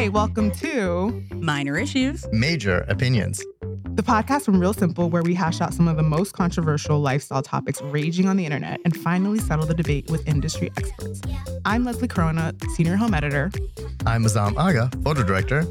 Hi, welcome to Minor issues. Major opinions. The podcast from Real Simple, where we hash out some of the most controversial lifestyle topics raging on the internet and finally settle the debate with industry experts. I'm Leslie Corona, senior home editor, I'm Muzam Agha, photo director.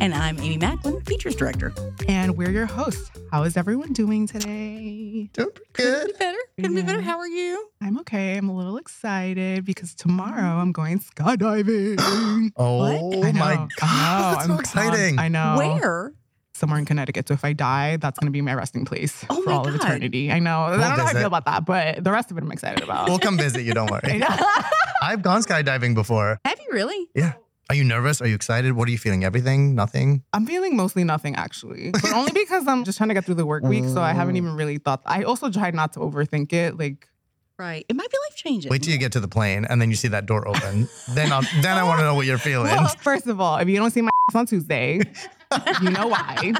And I'm Amy Maclin, features director. and we're your hosts. How is everyone doing today? Doing pretty good. Be better. Couldn't be better. How are you? I'm okay. I'm a little excited because tomorrow I'm going skydiving. Oh my god, know, that's so exciting. pumped. I know. Where? Somewhere in Connecticut. So if I die, that's going to be my resting place Oh for my all of eternity. I know. I don't know how I feel about that, but the rest of it I'm excited about. We'll come visit you, don't worry. I've gone skydiving before. Have you really? Yeah. Are you nervous? Are you excited? What are you feeling? Everything? Nothing? I'm feeling mostly nothing actually, but only because I'm just trying to get through the work week. So I haven't even really thought. I also tried not to overthink it. Like, Right. It might be life changing. Wait till you get to the plane and then you see that door open. then I'll, then I want to know what you're feeling. well, first of all, if you don't see my on Tuesday, you know why.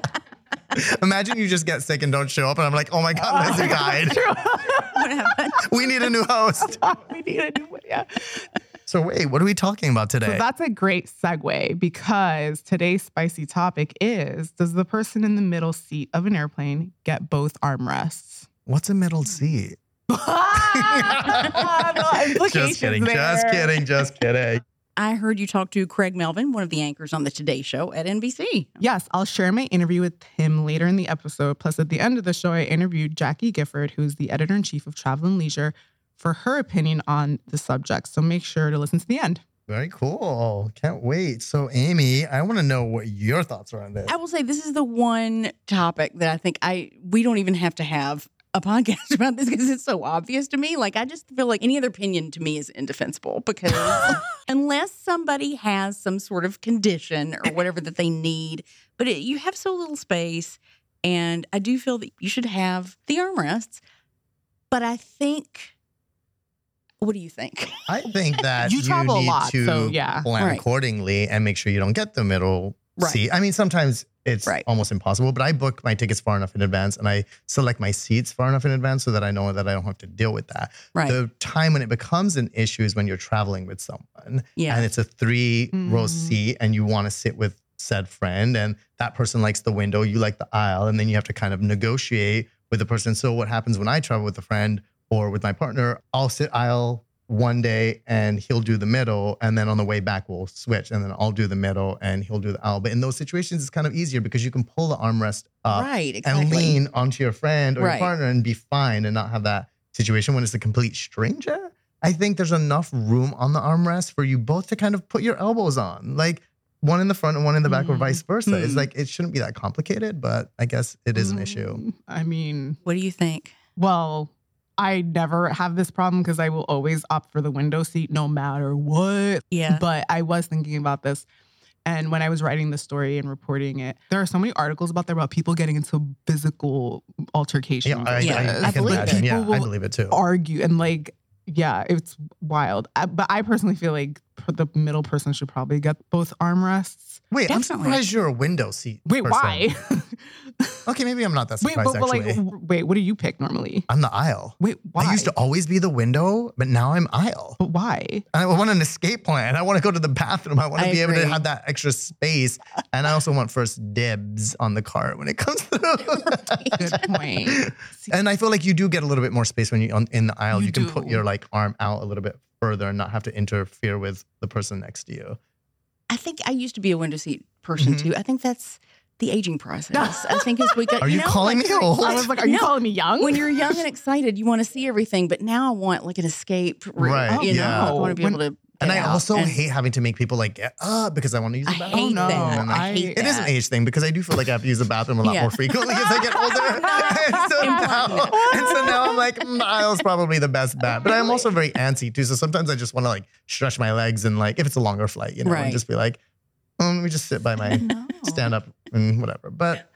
Imagine you just get sick and don't show up and I'm like, oh my God, Leslie died. We need a new host. we need a new one. Yeah. So wait, what are we talking about So today? that's a great segue because today's spicy topic is: Does the person in the middle seat of an airplane get both armrests? What's a middle seat? Ah, just kidding, just kidding, just kidding. I heard you talk to Craig Melvin, one of the anchors on the Today Show at NBC. Yes, I'll share my interview with him later in the episode. Plus, at the end of the show, I interviewed Jackie Gifford, who's the editor in chief of Travel and Leisure, for her opinion on the subject. So make sure to listen to the end. Very cool. Can't wait. So, Amy, I want to know what your thoughts are on this. I will say this is the one topic that I think I we don't even have to have a podcast about this because it's so obvious to me. Like I just feel like any other opinion to me is indefensible because unless somebody has some sort of condition or whatever that they need, but it, you have so little space, and I do feel that you should have the armrests. But I think, what do you think? I think that You travel a need lot, to so yeah. plan Right. accordingly and make sure you don't get the middle Right. seat. I mean, sometimes it's Right. almost impossible, but I book my tickets far enough in advance and I select my seats far enough in advance so that I know that I don't have to deal with that. Right. The time when it becomes an issue is when you're traveling with someone yeah. and it's a three row Mhm. seat and you want to sit with said friend and that person likes the window, you like the aisle, and then you have to kind of negotiate with the person. So what happens when I travel with a friend or with my partner, I'll sit aisle one day and he'll do the middle and then on the way back we'll switch and then I'll do the middle and he'll do the aisle. But in those situations it's kind of easier because you can pull the armrest up right. Exactly. and lean onto your friend or Right. your partner and be fine and not have that situation when it's a complete stranger. I think there's enough room on the armrest for you both to kind of put your elbows on, like one in the front and one in the back, or Mm. vice versa. It's Mm. like it shouldn't be that complicated, but I guess it is an issue. Mm, I mean, What do you think? well, I never have this problem because I will always opt for the window seat no matter what. Yeah. But I was thinking about this. And when I was writing the story and reporting it, there are so many articles about there about people getting into physical altercations. Yeah, I, Yeah, I, I, I can believe imagine. it. Yeah, People I believe it too. argue and like, yeah, it's wild. I, but I personally feel like p- the middle person should probably get both armrests. Wait, I'm surprised you're a window seat. Wait, person. why? Okay, maybe I'm not that wait, surprised but, but like, actually. w- wait, what do you pick normally? I'm the aisle. Wait, why? I used to always be the window, but now I'm aisle. But why? I want an escape plan. I want to go to the bathroom. I want to I be able to have that extra space. And I also want first dibs on the cart when it comes through. Good point. And I feel like you do get a little bit more space when you're on, in the aisle. You You, can put your like arm out a little bit further and not have to interfere with the person next to you. I think I used to be a window seat person Mhm. too. I think that's the aging process. I think as we got. Are you know, calling like, me old? I was like, are you No. calling me young? When you're young and excited, you want to see everything, but now I want like an escape route. Right, You know, yeah. I want to be When- able to. And I out. also And hate having to make people like get up because I want to use the bathroom. hate no, that. And I hate It is an age thing because I do feel like I have to use the bathroom a lot Yeah. more frequently as I get older. and, so now, and so now I'm like, aisle's probably the best bet. But I'm also very antsy too. So sometimes I just want to like stretch my legs and like, if it's a longer flight, you know, Right. and just be like, oh, let me just sit by my No. stand up and whatever. But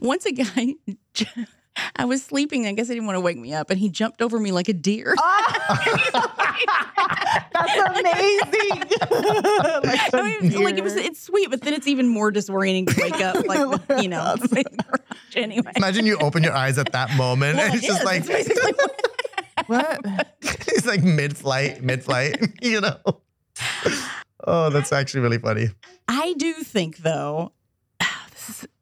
Once a guy, I was sleeping. I guess he didn't want to wake me up, and he jumped over me like a deer. That's amazing. like, I mean, like it was, it's sweet, but then it's even more disorienting to wake up, like with, you know. anyway, imagine you open your eyes at that moment Well, and it's it just is. like It's what- what? it's like mid flight, mid flight, you know. Oh, that's actually really funny. I do think though, this is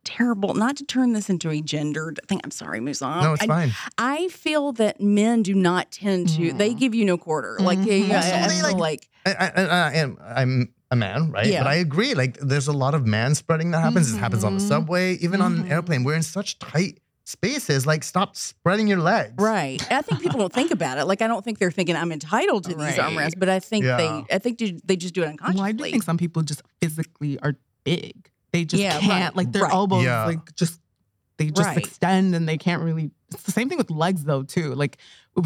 terrible. Not to turn this into a gendered thing. I'm sorry, Muzam. No, it's I, fine. I feel that men do not tend to. They Mhm. give you no quarter. Like, yeah, yeah, Also, I they, feel like- like I, I, I am I'm a man, right? Yeah. But I agree. Like, there's a lot of man spreading that happens. It happens on the subway, even on an Mhm. airplane. We're in such tight spaces. Like, stop spreading your legs. Right. I think people don't think about it. Like I don't think they're thinking I'm entitled to these Right. armrests, but I think Yeah. they I think they- they just do it unconsciously. Well, I do think some people just physically are big. They just Yeah, can't, right, like their right. elbows, Yeah. like just they just Right. extend and they can't really. It's the same thing with legs though too. Like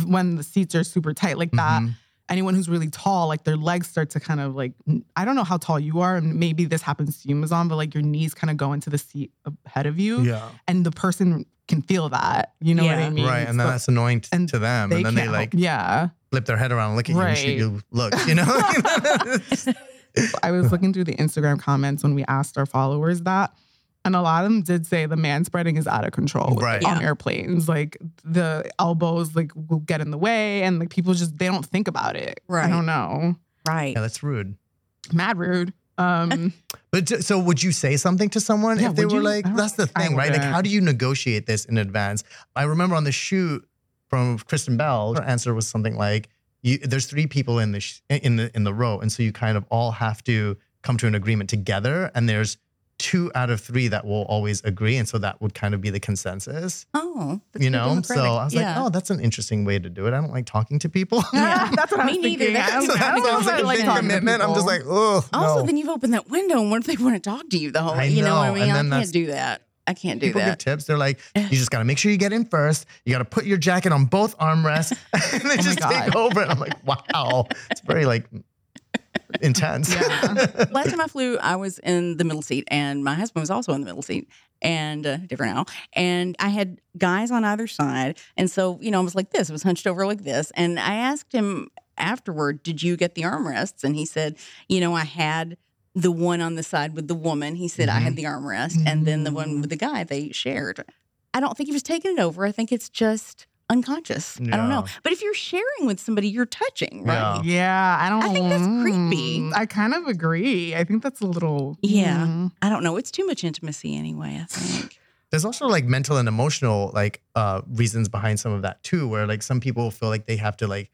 when the seats are super tight like that. Mhm. Anyone who's really tall, like their legs start to kind of like I don't know how tall you are, and maybe this happens to you, Muzam, but like your knees kind of go into the seat ahead of you, Yeah. and the person can feel that. You know what I mean? Right. And then So that's annoying t- and to them. And then they can't like help- yeah. flip their head around and look at you and shoot Right. you look, you know? I was looking through the Instagram comments when we asked our followers that. And a lot of them did say the man spreading is out of control Right. on Yeah. airplanes. Like the elbows like will get in the way and like people just they don't think about it. Right. I don't know. right. yeah, that's rude. Mad rude. Um But t- so would you say something to someone Yeah, if they were you? like, that's the thing, right? Like, how do you negotiate this in advance? I remember on the shoot from Kristen Bell, her answer was something like, you, there's three people in the, sh- in the, in the row. And so you kind of all have to come to an agreement together. And there's two out of three that will always agree. And so that would kind of be the consensus, Oh, that's you know? So. I was yeah. like, oh, that's an interesting way to do it. I don't like talking to people. Yeah. that's what I Me was neither. thinking. That I don't, seems I like don't know sounds if like I a like big talking to commitment. I'm just like, oh, Also, no. then you've opened that window, and what if they want to talk to you the whole? I you know, what I mean? and I then can't that's- do that. I can't do People that. give tips. They're like, you just got to make sure you get in first. You got to put your jacket on both armrests, and they my just take over. And I'm like, wow, it's very like intense. Yeah. Last time I flew, I was in the middle seat, and my husband was also in the middle seat, and uh, different now. And I had guys on either side, and so you know, I was like this, I was hunched over like this, and I asked him afterward, "Did you get the armrests?" And he said, "You know, I had." The one on the side with the woman, he said, I had the armrest, and then the one with the guy they shared. I don't think he was taking it over. I think it's just unconscious. I don't know. But if you're sharing with somebody, you're touching, right? Yeah. Yeah, I don't I think that's creepy. Mm, I kind of agree. I think that's a little Yeah. mm. I don't know. It's too much intimacy anyway, I think. There's also like mental and emotional like uh reasons behind some of that too, where like some people feel like they have to like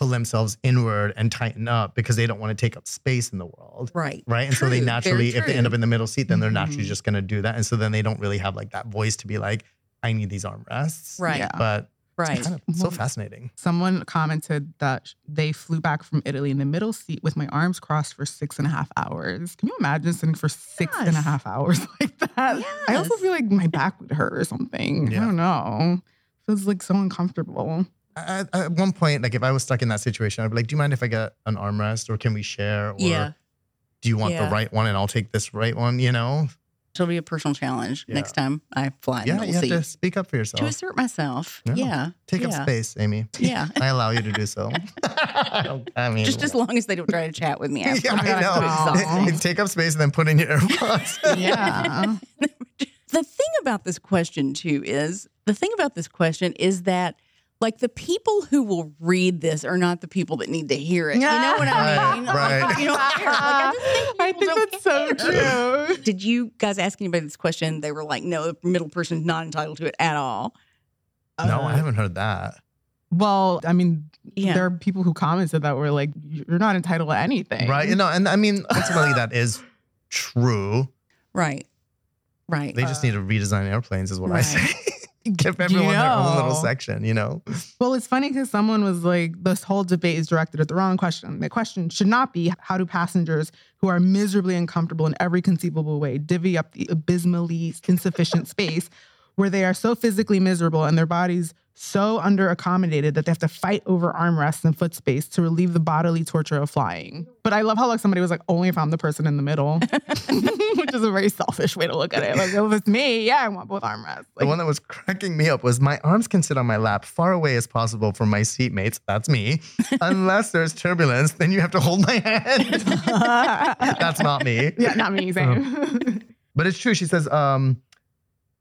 pull themselves inward and tighten up because they don't want to take up space in the world. Right. Right. And so they naturally, if they end up in the middle seat, then they're naturally Mhm. just gonna do that. And so then they don't really have like that voice to be like, I need these armrests. Right. Yeah. But Right. it's kind of so Well, fascinating. Someone commented that they flew back from Italy in the middle seat with my arms crossed for six and a half hours. Can you imagine sitting for six and a half hours like that? I also feel like my back would hurt or something. Yeah. I don't know. Feels like so uncomfortable. At, at one point, like if I was stuck in that situation, I'd be like, "Do you mind if I get an armrest, or can we share? Or Yeah. do you want Yeah. the right one, and I'll take this right one? You know? It'll be a personal challenge Yeah. next time I fly Yeah, you have to speak up for yourself. To assert myself. Yeah. Yeah. Take up space, Amy. Yeah. I allow you to do so. I I mean, Just as long as they don't try to chat with me after. yeah, I know. no. Take up space and then put in your AirPods. Yeah. the thing about this question too is the thing about this question is that like the people who will read this are not the people that need to hear it. You know what I Right, mean? right. You don't care. Like, I just think I think don't that's so true. Did you guys ask anybody this question? They were like, no, the middle person's not entitled to it at all. no, I Uh, haven't heard that. Well, I mean, Yeah. there are people who commented that were like, "You're not entitled to anything." Right. You know, and I mean, ultimately, that is true. Right. Right. They just need to redesign airplanes, is what I say. Give everyone their own little section, you know? Well, it's funny because someone was like, this whole debate is directed at the wrong question. The question should not be how do passengers who are miserably uncomfortable in every conceivable way divvy up the abysmally insufficient space where they are so physically miserable and their bodies so under accommodated that they have to fight over armrests and foot space to relieve the bodily torture of flying. But I love how like somebody was like, only if I'm the person in the middle, which is a very selfish way to look at it. Like, if it's me, yeah, I want both armrests. The Like, one that was cracking me up was my arms can sit on my lap far away as possible from my seatmates. That's me. Unless there's turbulence, then you have to hold my hand. That's not me. yeah, not me. Same. But it's true. She says um,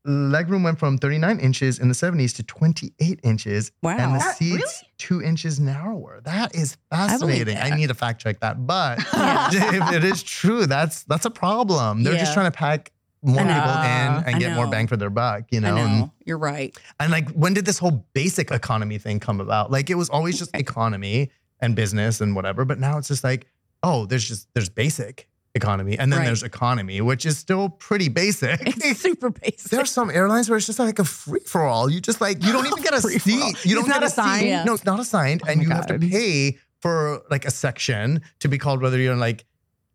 legroom went from 39 inches in the 70s to 28 inches. Wow. And the That- seats really? two inches narrower. That is fascinating. I, that. need to fact check that. But if it is true, that's that's a problem. They're just trying to pack more people in and I get more bang for their buck, you know? I And- know. You're right. and like, when did this whole basic economy thing come about? Like, it was always just economy and business and whatever. But now it's just like, oh, there's just there's basic economy, and then Right. there's economy, which is still pretty basic. It's super basic. There's some airlines where it's just like a free for all. You just like you don't even get a seat. You don't It's get not a assigned? seat. Yeah. No, it's not assigned, Oh and you have to pay for like a section to be called whether you're in like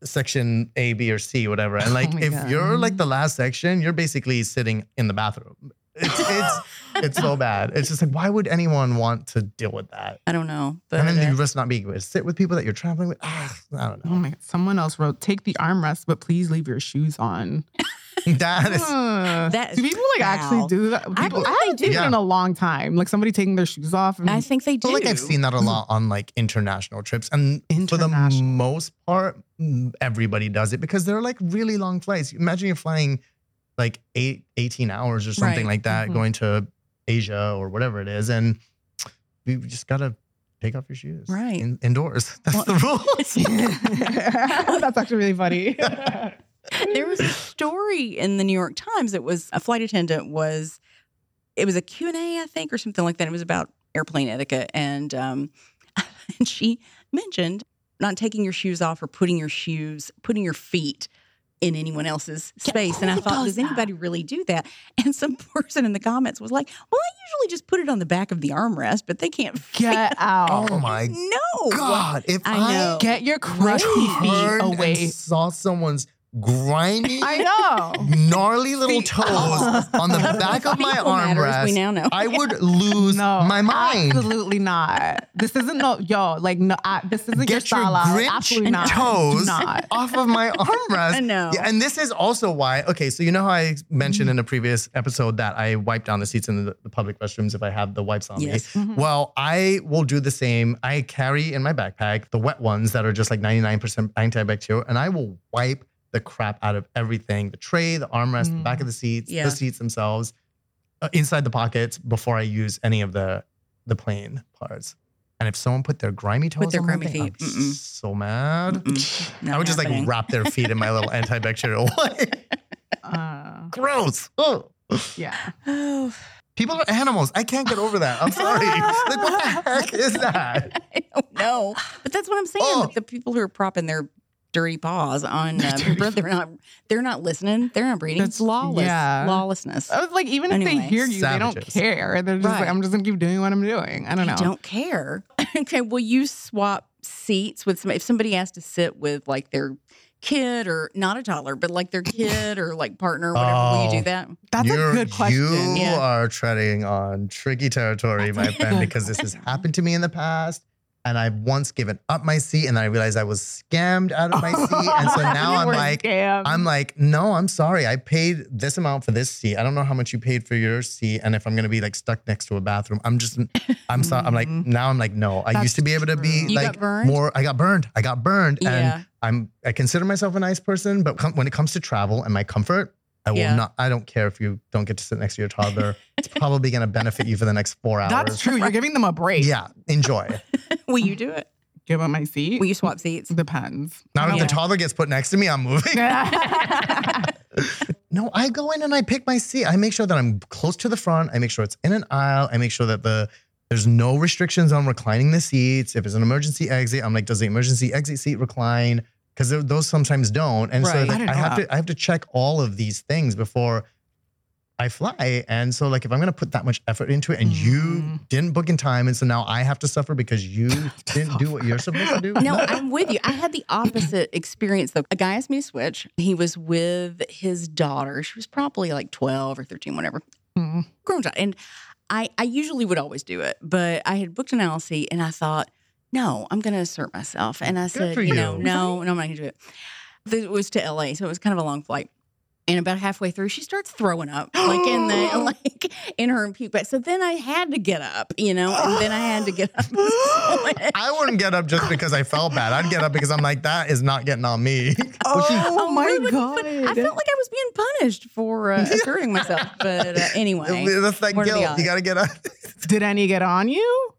section A, B, or C, whatever. And oh like Oh if God. you're like mm-hmm. the last section, you're basically sitting in the bathroom. It's it's it's so bad. It's just like why would anyone want to deal with that? I don't know. But and then you risk not being able to sit with people that you're traveling with. Ah, I don't know. oh my God. Someone else wrote, take the armrest, but please leave your shoes on. That is Uh, That do people like foul. actually do that? I People, believe I, haven't they seen do. it in a long time. Like somebody taking their shoes off. And I think they I do. feel like I've seen that a lot on like international trips. And for the most part, mm, everybody does it because they're like really long flights. Imagine you're flying like eight, 18 hours or something Right. like that, Mhm. going to Asia or whatever it is. And you just got to take off your shoes. Right. In, indoors. That's Well- the rule. That's actually really funny. there was a story in the New York Times It was a flight attendant was it was a Q&A I think or something like that. It was about airplane etiquette and um and she mentioned not taking your shoes off or putting your shoes putting your feet in anyone else's Yeah, space. and I thought, does does anybody really do that? And some person in the comments was like, Well, I usually just put it on the back of the armrest, but they can't fit. Get out. oh my No. God. If I I. Get your crusty feet turned and away. saw someone's grimy, I know. gnarly little toes on the back of my Feet will matter, as armrest, we now know. I would lose No, my mind. Absolutely not. This isn't no yo. Like no, I, this isn't your Get your style. Grinch Absolutely not. Do toes not. off of my armrest. I know. Yeah, and this is also why. Okay, so you know how I mentioned in a previous episode that I wipe down the seats in the, the public restrooms if I have the wipes on Yes. me. Mhm. Well, I will do the same. I carry in my backpack the wet ones that are just like 99% antibacterial, and I will wipe the crap out of everything the tray, the armrest, the back of the seats, Yeah. the seats themselves, uh, inside the pockets before I use any of the the plane parts. And if someone put their grimy toes their on grimy thing, feet, I'm so mad. Mm-mm. I Not would just happening. like wrap their feet in my little antibacterial wipe. Uh, Gross. Oh. yeah. Oh, People are animals. I can't get over that. I'm sorry. like, what the heck is that? I don't know. But that's what I'm saying. Oh. that The people who are propping their dirty paws on uh, Dirty breath, they're not they're not listening. They're not breathing. That's- it's lawless. yeah. Lawlessness. I was like, even if Anyway. they hear you, they don't Savages. care. They're just Right. like, I'm just gonna keep doing what I'm doing. I don't know. I don't care. okay, will you swap seats with somebody if somebody has to sit with like their kid or not a toddler, but like their kid or like partner or whatever? Will you Oh. do that? That's You're- a good question. You Yeah. are treading on tricky territory, my friend, because this has happened to me in the past. And I've once given up my seat and I realized I was scammed out of my seat. And so now I'm like, scammed. I'm like, no, I'm sorry. I paid this amount for this seat. I don't know how much you paid for your seat. And if I'm gonna be like stuck next to a bathroom, I'm just I'm sorry. I'm like, Mhm. now I'm like, no. I That's used to be able to be true. Like more I got burned. I got burned. Yeah. And I'm I consider myself a nice person, but com- when it comes to travel and my comfort, I will Yeah. not I don't care if you don't get to sit next to your toddler. it's probably gonna benefit you for the next four hours. That's true. You're giving them a break. Yeah, enjoy. will you do it? Give up my seat. Will you swap seats? Depends. Now if the toddler gets put next to me, I'm moving. No, I go in and I pick my seat. I make sure that I'm close to the front. I make sure it's in an aisle. I make sure that the there's no restrictions on reclining the seats. If it's an emergency exit, I'm like, does the emergency exit seat recline? Because those sometimes don't. And so Right. I like, didn't I, have that. to I have to check all of these things before I fly. And so like if I'm gonna put that much effort into it and you Mm. didn't book in time, and so now I have to suffer because you didn't do what you're supposed to do. No, I'm with you. I had the opposite experience though. A guy asked me to switch. He was with his daughter. She was probably like 12 or 13, whatever. Mm. Grown child. And I, I usually would always do it, but I had booked an LLC and I thought, no, I'm going to assert myself. And I said, for you know, no, no, I'm not going to do it. It was to LA, so it was kind of a long flight. And about halfway through, she starts throwing up, like in the like in her puke bag. So then I had to get up, you know, and then I had to get up. I wouldn't get up just because I felt bad. I'd get up because I'm like, that is not getting on me. Oh, my really? god! But I felt like I was being punished for uh, asserting myself. But uh, anyway, That's like what are the guilt. You got to get up. Did any get on you?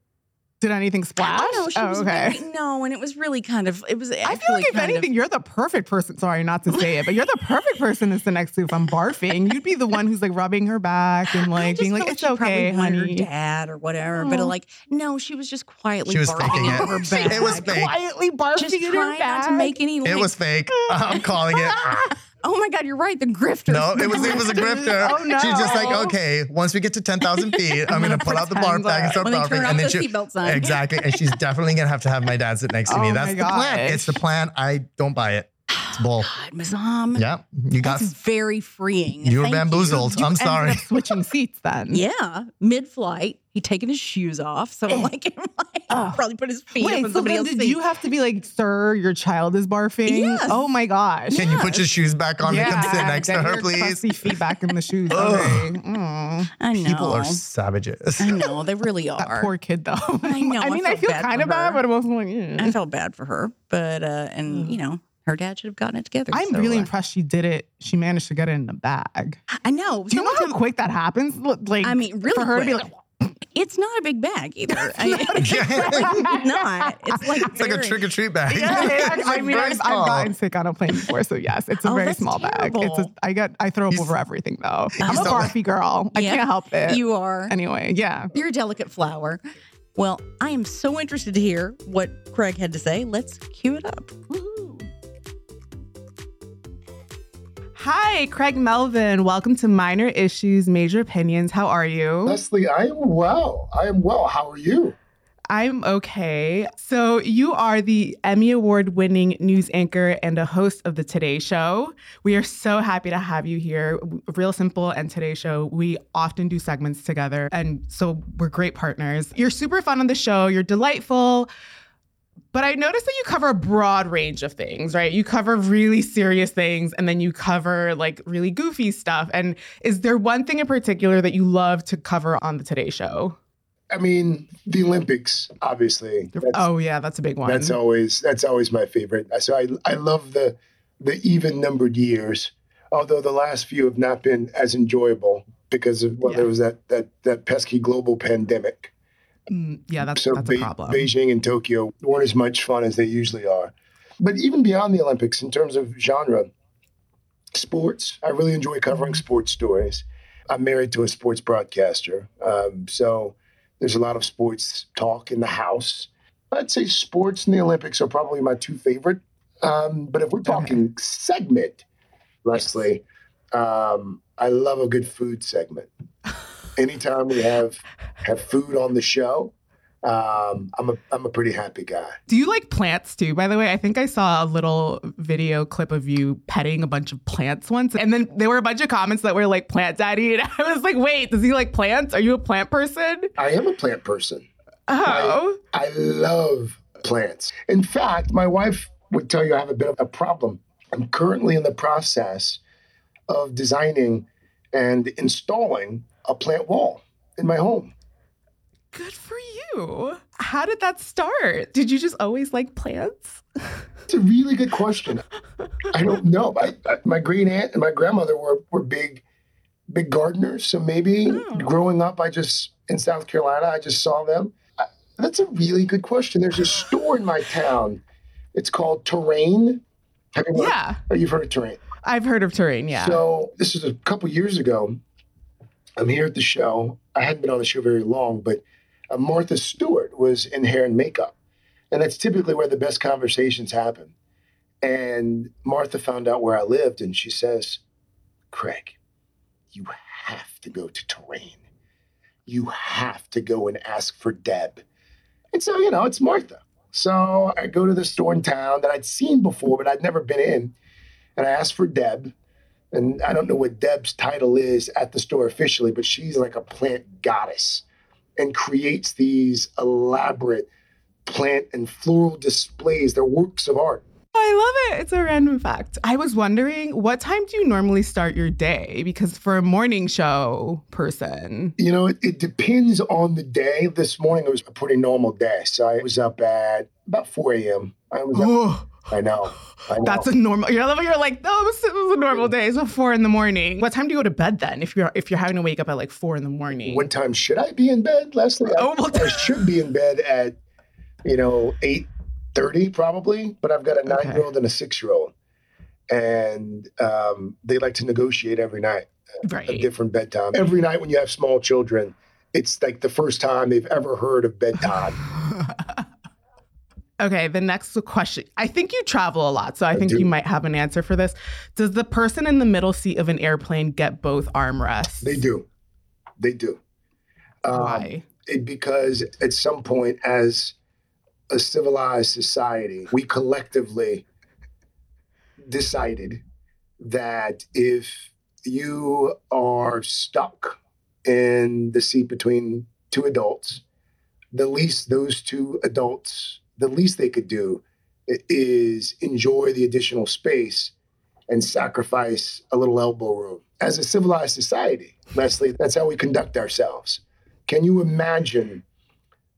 Did anything splash? Oh, no, she Oh, was okay. very, no, and it was really kind of it was. I feel like if anything, you're the perfect person. Sorry, not to say it, but you're the perfect person to sit next to if I'm barfing. You'd be the one who's like rubbing her back and like being like, "It's okay, honey." Her dad or whatever, but Oh. like, no, she was just quietly She was barfing faking it. her She- bag. it was fake. Quietly barfing Just in her trying not to make any. Like, It was fake. I'm calling it. Oh my god, you're right. The grifter. No, it was it was a grifter. Oh, no. She's just like, okay, once we get to ten thousand feet, I'm gonna pull out the bar Pretend bag and start When barfing, and then the she sign. exactly, and she's definitely gonna have to have my dad sit next to me. Oh That's my the plan. It's the plan. I don't buy it. It's bull. Oh god, Muzam. Yeah, you got. That's very freeing. You were bamboozled. You I'm sorry. up switching seats then. Yeah, mid-flight, he taken his shoes off, so I'm eh. like, like Oh. probably put his feet up Wait, so somebody then else's did seat. you have to be like, "Sir, your child is barfing"? Yes. Oh my gosh. Can you put your shoes back on and come sit next to get her, your please? crusty feet back in the shoes. Ugh. Okay. Mm. I know. People are savages. I know they really are. That are. poor kid, though. I know, I I mean, I felt feel bad kind for of bad, her. but I'm also like, eh. I felt bad for her, but uh, and you know, her dad should have gotten it together. I'm so, really uh, impressed she did it. She managed to get it in the bag. I know. Do you know how quick that happens? Like, I mean, really for her to be like, It's not a big bag either. I mean, Yeah. it's not. It's like It's like a trick or treat bag. yeah, yeah, I mean, I've, I've gotten sick on a plane before, so yes, it's a Oh, very that's small bag. It's a, terrible. I get, I throw up over everything though. I'm a He's not- barfy girl. I can't help it. You are. anyway, yeah. You're a delicate flower. Well, I am so interested to hear what Craig had to say. Let's cue it up. Hi, Craig Melvin. Welcome to Minor Issues, Major Opinions. How are you? Leslie, I am well. I am well. How are you? I'm okay. So, you are the Emmy Award winning news anchor and a host of The Today Show. We are so happy to have you here. Real Simple and Today Show, we often do segments together. And so, we're great partners. You're super fun on the show, you're delightful. But I noticed that you cover a broad range of things, right? You cover really serious things and then you cover like really goofy stuff. And is there one thing in particular that you love to cover on the Today Show? I mean, the Olympics, obviously. That's, oh yeah, that's a big one. that's always that's always my favorite. So I I love the the even numbered years, although the last few have not been as enjoyable because of well, Yeah. there was that that that pesky global pandemic. Mm, yeah, that's so that's a problem. Beijing and Tokyo weren't as much fun as they usually are. But even beyond the Olympics, in terms of genre, sports, I really enjoy covering Mm-hmm. sports stories. I'm married to a sports broadcaster, um, so there's a lot of sports talk in the house. I'd say sports and the Olympics are probably my two favorite. Um, but if we're talking segment, Leslie, um, I love a good food segment. Anytime we have have food on the show, um, I'm a I'm a pretty happy guy. Do you like plants too? By the way, I think I saw a little video clip of you petting a bunch of plants once, and then there were a bunch of comments that were like "plant daddy," and I was like, "Wait, does he like plants? Are you a plant person?" I am a plant person. Oh, I love plants. In fact, my wife would tell you I have a bit of a problem. I'm currently in the process of designing and installing a plant wall in my home. good for you. How did that start? Did you just always like plants? It's a really good question. I don't know. I, I, my great aunt and my grandmother were, were big, big gardeners. So maybe Oh. growing up, I just in South Carolina, I just saw them. I, that's a really good question. There's a store in my town. It's called Terrain. Have you, heard, Yeah, you've heard of Terrain? I've heard of terrain. Yeah. So this is a couple years ago. I'm here at the show. I hadn't been on the show very long, but uh, Martha Stewart was in hair and makeup, and that's typically where the best conversations happen. And Martha found out where I lived, and she says, "Craig, you have to go to Terrain. You have to go and ask for Deb." And so you know, it's Martha. So I go to the store in town that I'd seen before, but I'd never been in, and I asked for Deb. And I don't know what Deb's title is at the store officially, but she's like a plant goddess and creates these elaborate plant and floral displays. They're works of art. Oh, I love it. It's a random fact. I was wondering, what time do you normally start your day? Because for a morning show person, You know, it, it depends on the day. This morning it was a pretty normal day. So I was up at about 4 a.m. I was up, oh, I know. I know. that's a normal. You're, you're like, no, it was, it was a normal day. So four in the morning. What time do you go to bed then? If you're if you're having to wake up at like four in the morning. What time should I be in bed, Leslie? I, Oh, well, I should be in bed at, you know, 8.30 probably, but I've got a nine-year-old and a six-year-old. And um, they like to negotiate every night. a different bedtime. Every night when you have small children, it's like the first time they've ever heard of bedtime. Okay, the next question. I think you travel a lot, so I, I think do. you might have an answer for this. Does the person in the middle seat of an airplane get both armrests? They do. They do. Um, Why? it- because at some point, as a civilized society, we collectively decided that if you are stuck in the seat between two adults, the least those two adults, the least they could do is enjoy the additional space and sacrifice a little elbow room. As a civilized society, Leslie, that's how we conduct ourselves. Can you imagine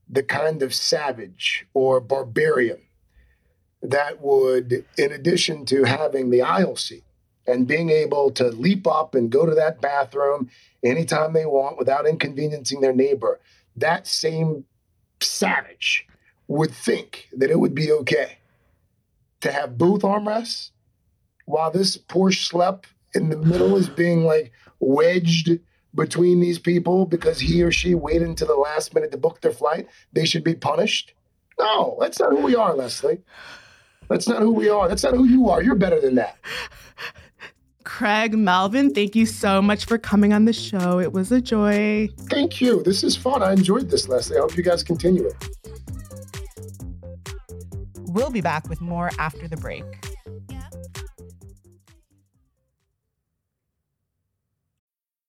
the kind of savage or barbarian that would, in addition to having the aisle seat and being able to leap up and go to that bathroom anytime they want without inconveniencing their neighbor, that same savage would think that it would be okay to have both armrests while this poor schlep in the middle is being like wedged between these people because he or she waited until the last minute to book their flight, they should be punished. No, that's not who we are, Leslie. That's not who we are. That's not who you are. You're better than that. Craig Melvin, thank you so much for coming on the show. It was a joy. Thank you. This is fun. I enjoyed this, Leslie. I hope you guys continue it. We'll be back with more after the break.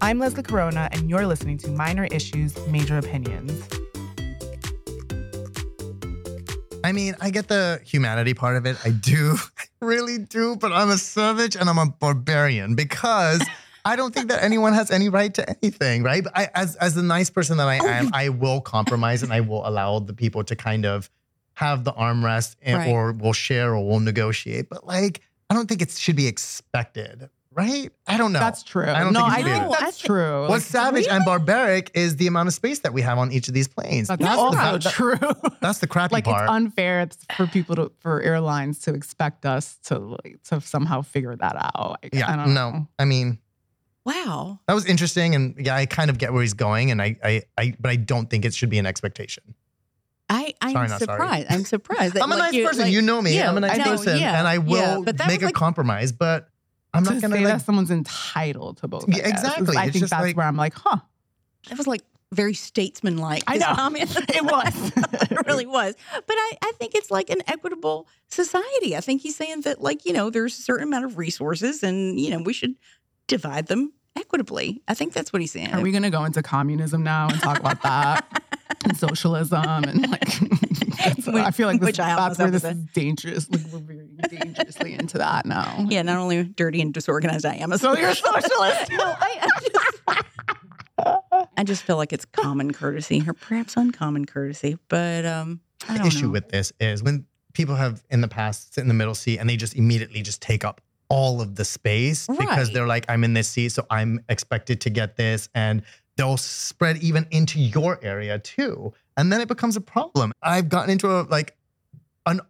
I'm Leslie Corona, and you're listening to Minor Issues, Major Opinions. I mean, I get the humanity part of it. I do, I really do, but I'm a savage and I'm a barbarian because I don't think that anyone has any right to anything, right? But I, as as the nice person that I Oh, am, I will compromise and I will allow the people to kind of have the armrest and, Right. or we'll share or we'll negotiate. But like, I don't think it should be expected, right? I don't know. That's true. I don't no, think I it's think fair. that's I thi- true. What's savage and barbaric is the amount of space that we have on each of these planes. that's No, also the, that- true. that's the crappy like part. it's unfair it's for people to for airlines to expect us to like, to somehow figure that out. Like, yeah, I don't no. know. I mean, Wow. that was interesting, and yeah, I kind of get where he's going, and I, I, I, but I don't think it should be an expectation. I, I'm Sorry, not sorry. surprised. I'm surprised. That, I'm a like, nice you- person. like- you know me. yeah, I'm a nice I know, person, yeah, and I will but that make a like- compromise. But I'm to not gonna say like. that someone's entitled to both. Yeah, guess, exactly. I It's think that's like- where I'm like, huh. That was like very statesman-like. I his know. comment. It was. it really was. But I, I think it's like an equitable society. I think he's saying that, like, you know, there's a certain amount of resources and, you know, we should divide them equitably. I think that's what he's saying. Are we gonna go into communism now and talk about that? and socialism and like that's- I feel like this, Which I that's almost where this is dangerous. Like we're very dangerously into that now. yeah, not only dirty and disorganized, I am a So you're a socialist. no, I, I just, I just feel like it's common courtesy, or perhaps uncommon courtesy. But um, I the don't issue know. with this is when people have in the past sit in the middle seat and they just immediately just take up all of the space because they're like, I'm in this seat, so I'm expected to get this, and they'll spread even into your area too. And then it becomes a problem. I've gotten into a like an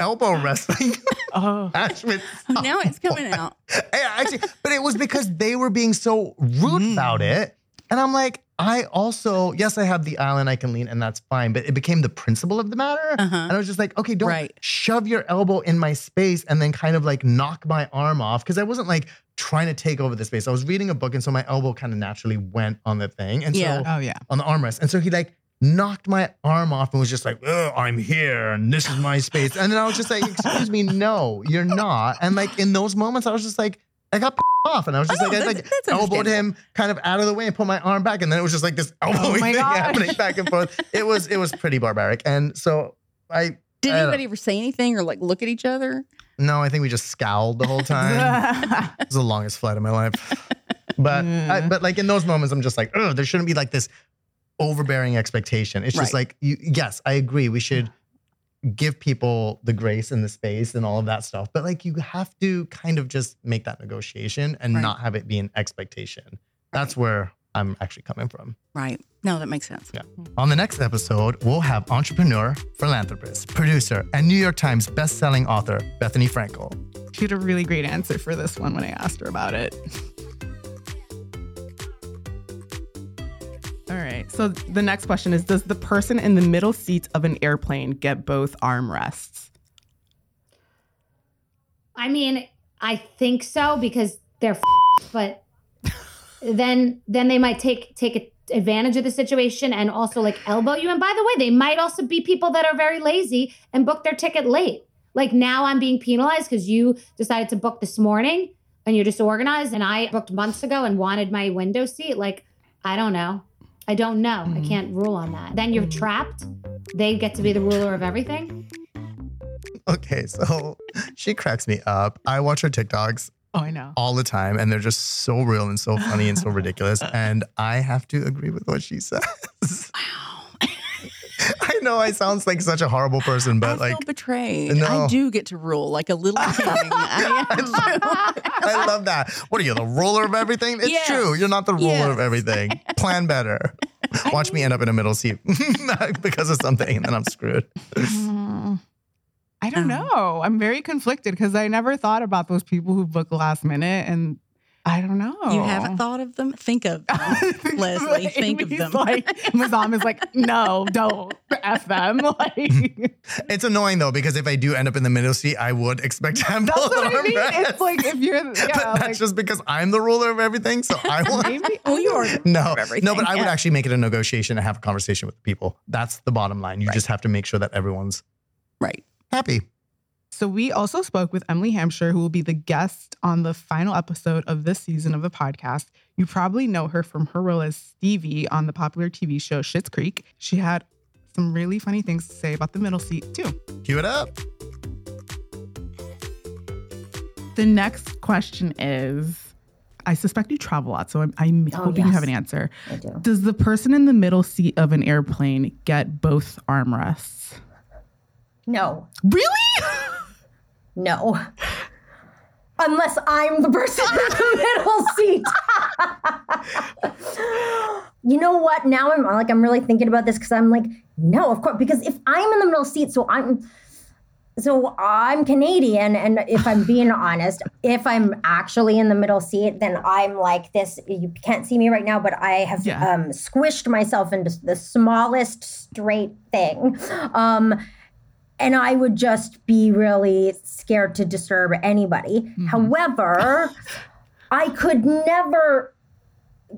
elbow wrestling Oh. match with now it's coming out. Yeah, actually, but it was because they were being so rude Mm. about it. And I'm like, I also, yes, I have the island I can lean, and that's fine. But it became the principle of the matter. Uh-huh. And I was just like, okay, don't Right. shove your elbow in my space and then kind of like knock my arm off. Cause I wasn't like trying to take over the space. I was reading a book, and so my elbow kind of naturally went on the thing. And Yeah. so Oh yeah. on the armrest. And so he like knocked my arm off and was just like, oh, I'm here and this is my space. And then I was just like, excuse me, no, you're not. And like in those moments, I was just like, I got off and I was just Oh, like, I like elbowed him kind of out of the way and put my arm back. And then it was just like this oh elbowing my thing gosh. happening back and forth. It was, it was pretty barbaric. And so I, Did anybody ever say anything or like look at each other? no, I think we just scowled the whole time. It was the longest flight of my life. But mm. I, but like in those moments, I'm just like, oh, there shouldn't be like this overbearing expectation. It's just Right. like, you, yes, I agree. We should give people the grace and the space and all of that stuff. But like, you have to kind of just make that negotiation and Right. not have it be an expectation. That's where I'm actually coming from. Right. No, that makes sense. Yeah. On the next episode, we'll have entrepreneur, philanthropist, producer, and New York Times best-selling author Bethenny Frankel. She had a really great answer for this one when I asked her about it. All right. So the next question is Does the person in the middle seat of an airplane get both armrests? I mean, I think so because they're, f- but then then they might take take advantage of the situation and also like elbow you. And by the way, they might also be people that are very lazy and book their ticket late. Like now, I'm being penalized because you decided to book this morning and you're disorganized, and I booked months ago and wanted my window seat. Like I don't know. I don't know. I mm-hmm. can't rule on that. Then you're trapped. They get to be the ruler of everything. Okay, so she cracks me up. I watch her TikToks Oh, I know. all the time, and they're just so real and so funny and so ridiculous. And I have to agree with what she says. Wow. I know I sound like such a horrible person, I but feel like betrayed. no. I do get to rule like a little king. I I love, I love that. What are you, the ruler of everything? It's Yes. true. You're not the ruler Yes. of everything. Plan better. Watch me end up in a middle seat because of something, and then I'm screwed. Oh, I don't Oh. know. I'm very conflicted because I never thought about those people who book last minute, and I don't know. You haven't thought of them? Think of them. Leslie, think of them. Like, Muzam is like, no, don't f them. Like, It's annoying though because if I do end up in the middle seat, I would expect to have that's both what I mean. armrests. It's like if you're, yeah, but that's like, just because I'm the ruler of everything. So I want. maybe. Oh, you are. No, no, but I would actually make it a negotiation and have a conversation with the people. That's the bottom line. You just have to make sure that everyone's Right. Happy. So we also spoke with Emily Hampshire, who will be the guest on the final episode of this season of the podcast. You probably know her from her role as Stevie on the popular TV show Schitt's Creek. She had some really funny things to say about the middle seat too. Cue it up. The next question is I suspect you travel a lot, so I'm, I'm Oh, hoping you have an answer. I do. Does the person in the middle seat of an airplane get both armrests? No, Really? no. Unless I'm the person in the middle seat. you know what? Now I'm like I'm really thinking about this because I'm like, no, of course, because if I'm in the middle seat, so I'm so I'm Canadian, and if I'm being honest, if I'm actually in the middle seat, then I'm like this. You can't see me right now, but I have Yeah. um, squished myself into the smallest straight thing. Um, and I would just be really scared to disturb anybody. Mm-hmm. However, I could never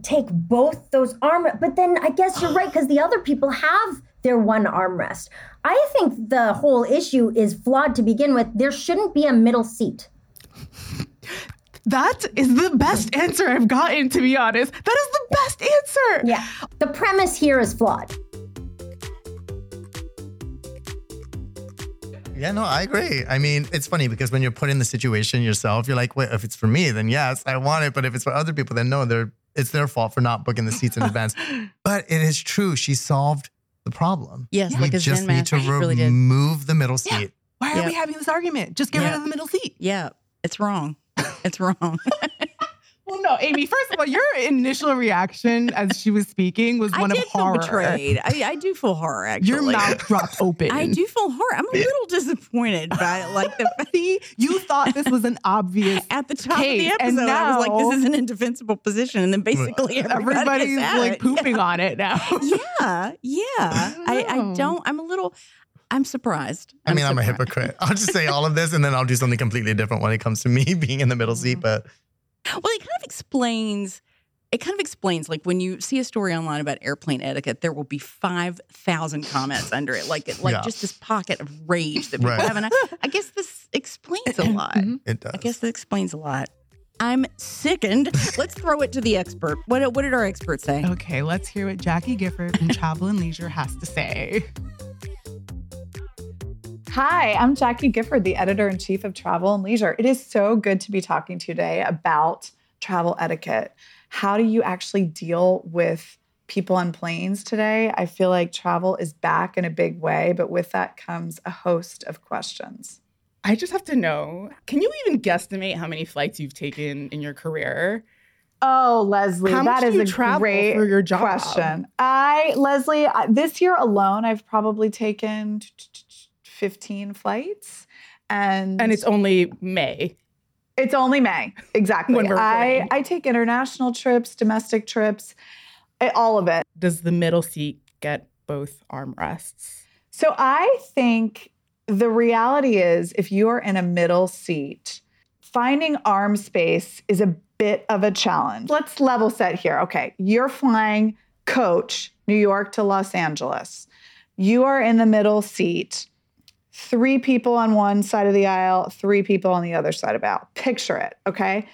take both those arm but then I guess you're right because the other people have their one armrest. I think the whole issue is flawed to begin with. There shouldn't be a middle seat. That is the best answer I've gotten, to be honest. That is the best answer. Yeah. The premise here is flawed. Yeah, no, I agree. I mean, it's funny because when you're put in the situation yourself, you're like, wait, if it's for me, then yes, I want it. But if it's for other people, then no, they're it's their fault for not booking the seats in advance. But it is true. She solved the problem. Yes, we like a just Zen need to master. She really did. remove the middle seat. Why are Yeah. we having this argument? Just get rid of the middle seat. Yeah. It's wrong. It's wrong. Well, no, Amy. First of all, your initial reaction as she was speaking was one I of did horror. feel betrayed. I, I do feel horror. Actually, Your mouth dropped open. I do feel horror. I'm a little disappointed by like the See, you thought this was an obvious. at the top Case, of the and episode. I was like, this is an indefensible position, and then basically everybody Everybody's is like it. pooping on it now. Yeah, yeah. I, I know. don't. I'm a little. I'm surprised. I mean, I'm a hypocrite. I'll just say all of this and then I'll do something completely different when it comes to me being in the middle seat. Mm. But Well, it kind of explains. It kind of explains, like when you see a story online about airplane etiquette, there will be five thousand comments under it, like like Yeah. just this pocket of rage that people Right. have. And I, I guess this explains a lot. Mhm. it does. I guess that explains a lot. I'm sickened. Let's throw it to the expert. What what did our expert say? Okay, let's hear what Jackie Gifford from Travel and Leisure has to say. Hi, I'm Jackie Gifford, the editor in chief of Travel and Leisure. It is so good to be talking to you today about travel etiquette. How do you actually deal with people on planes today? I feel like travel is back in a big way, but with that comes a host of questions. I just have to know can you even guesstimate how many flights you've taken in your career? Oh, Leslie, How that is a great for your job? question. I, Leslie, I, this year alone, I've probably taken 15 flights. And, And it's only May. It's only May. Exactly. When we're I. I take international trips, domestic trips, eh, all of it. Does the middle seat get both armrests? So I think the reality is if you are in a middle seat, finding arm space is a bit of a challenge. Let's level set here. Okay, you're flying coach New York to Los Angeles. You are in the middle seat. Three people on one side of the aisle, three people on the other side of the aisle. Picture it, okay?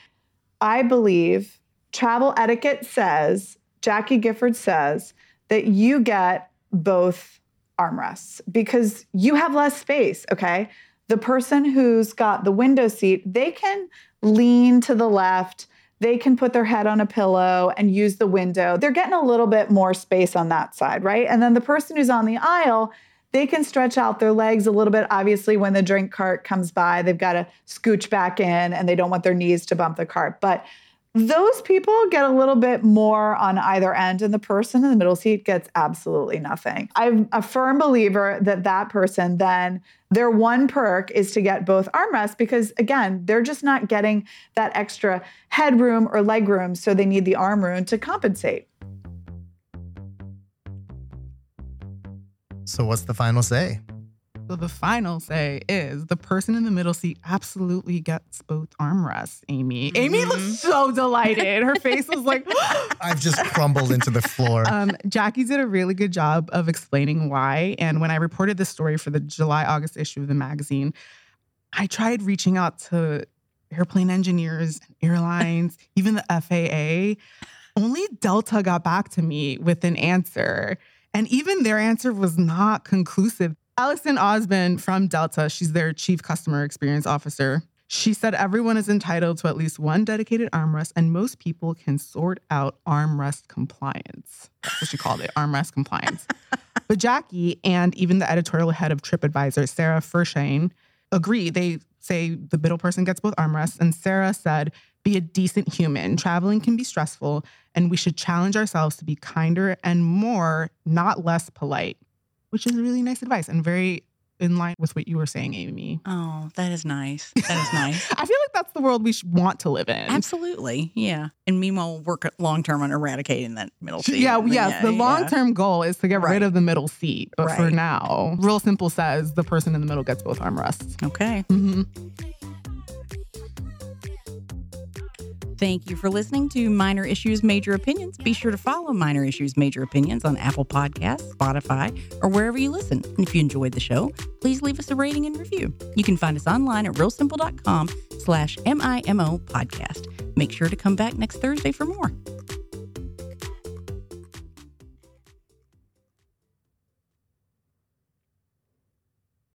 I believe travel etiquette says, Jackie Gifford says, that you get both armrests because you have less space, okay? The person who's got the window seat, they can lean to the left, they can put their head on a pillow and use the window. They're getting a little bit more space on that side, right? And then the person who's on the aisle, they can stretch out their legs a little bit. Obviously, when the drink cart comes by, they've got to scooch back in and they don't want their knees to bump the cart. But those people get a little bit more on either end, and the person in the middle seat gets absolutely nothing. I'm a firm believer that that person then, their one perk is to get both armrests because, again, they're just not getting that extra headroom or leg room, so they need the arm room to compensate. So what's the final say? So the final say is the person in the middle seat absolutely gets both armrests, Amy. Amy looks so delighted. Her face was like, I've just crumbled into the floor. um, Jackie did a really good job of explaining why. And when I reported this story for the July August issue of the magazine, I tried reaching out to airplane engineers, and airlines, even the FAA. Only Delta got back to me with an answer. And even their answer was not conclusive. Allison Ausband from Delta, she's their chief customer experience officer. She said everyone is entitled to at least one dedicated armrest, and most people can sort out armrest compliance. That's what she called it, armrest compliance. but Jackie and even the editorial head of TripAdvisor, Sarah Firshein, agree. They say the middle person gets both armrests. And Sarah said, be a decent human. Traveling can be stressful, and we should challenge ourselves to be kinder and more, not less polite, which is really nice advice and very in line with what you were saying, Amy. Oh, that is nice. That is nice. I feel like that's the world we should want to live in. Absolutely. Yeah. And meanwhile, work long term on eradicating that middle seat. Yeah, yes. the yeah. long term goal is to get Right. rid of the middle seat. But for now, Real Simple says the person in the middle gets both armrests. Okay. hmm Thank you for listening to Minor Issues, Major Opinions. Be sure to follow Minor Issues, Major Opinions on Apple Podcasts, Spotify, or wherever you listen. And if you enjoyed the show, please leave us a rating and review. You can find us online at realsimple.com slash MIMO podcast. Make sure to come back next Thursday for more.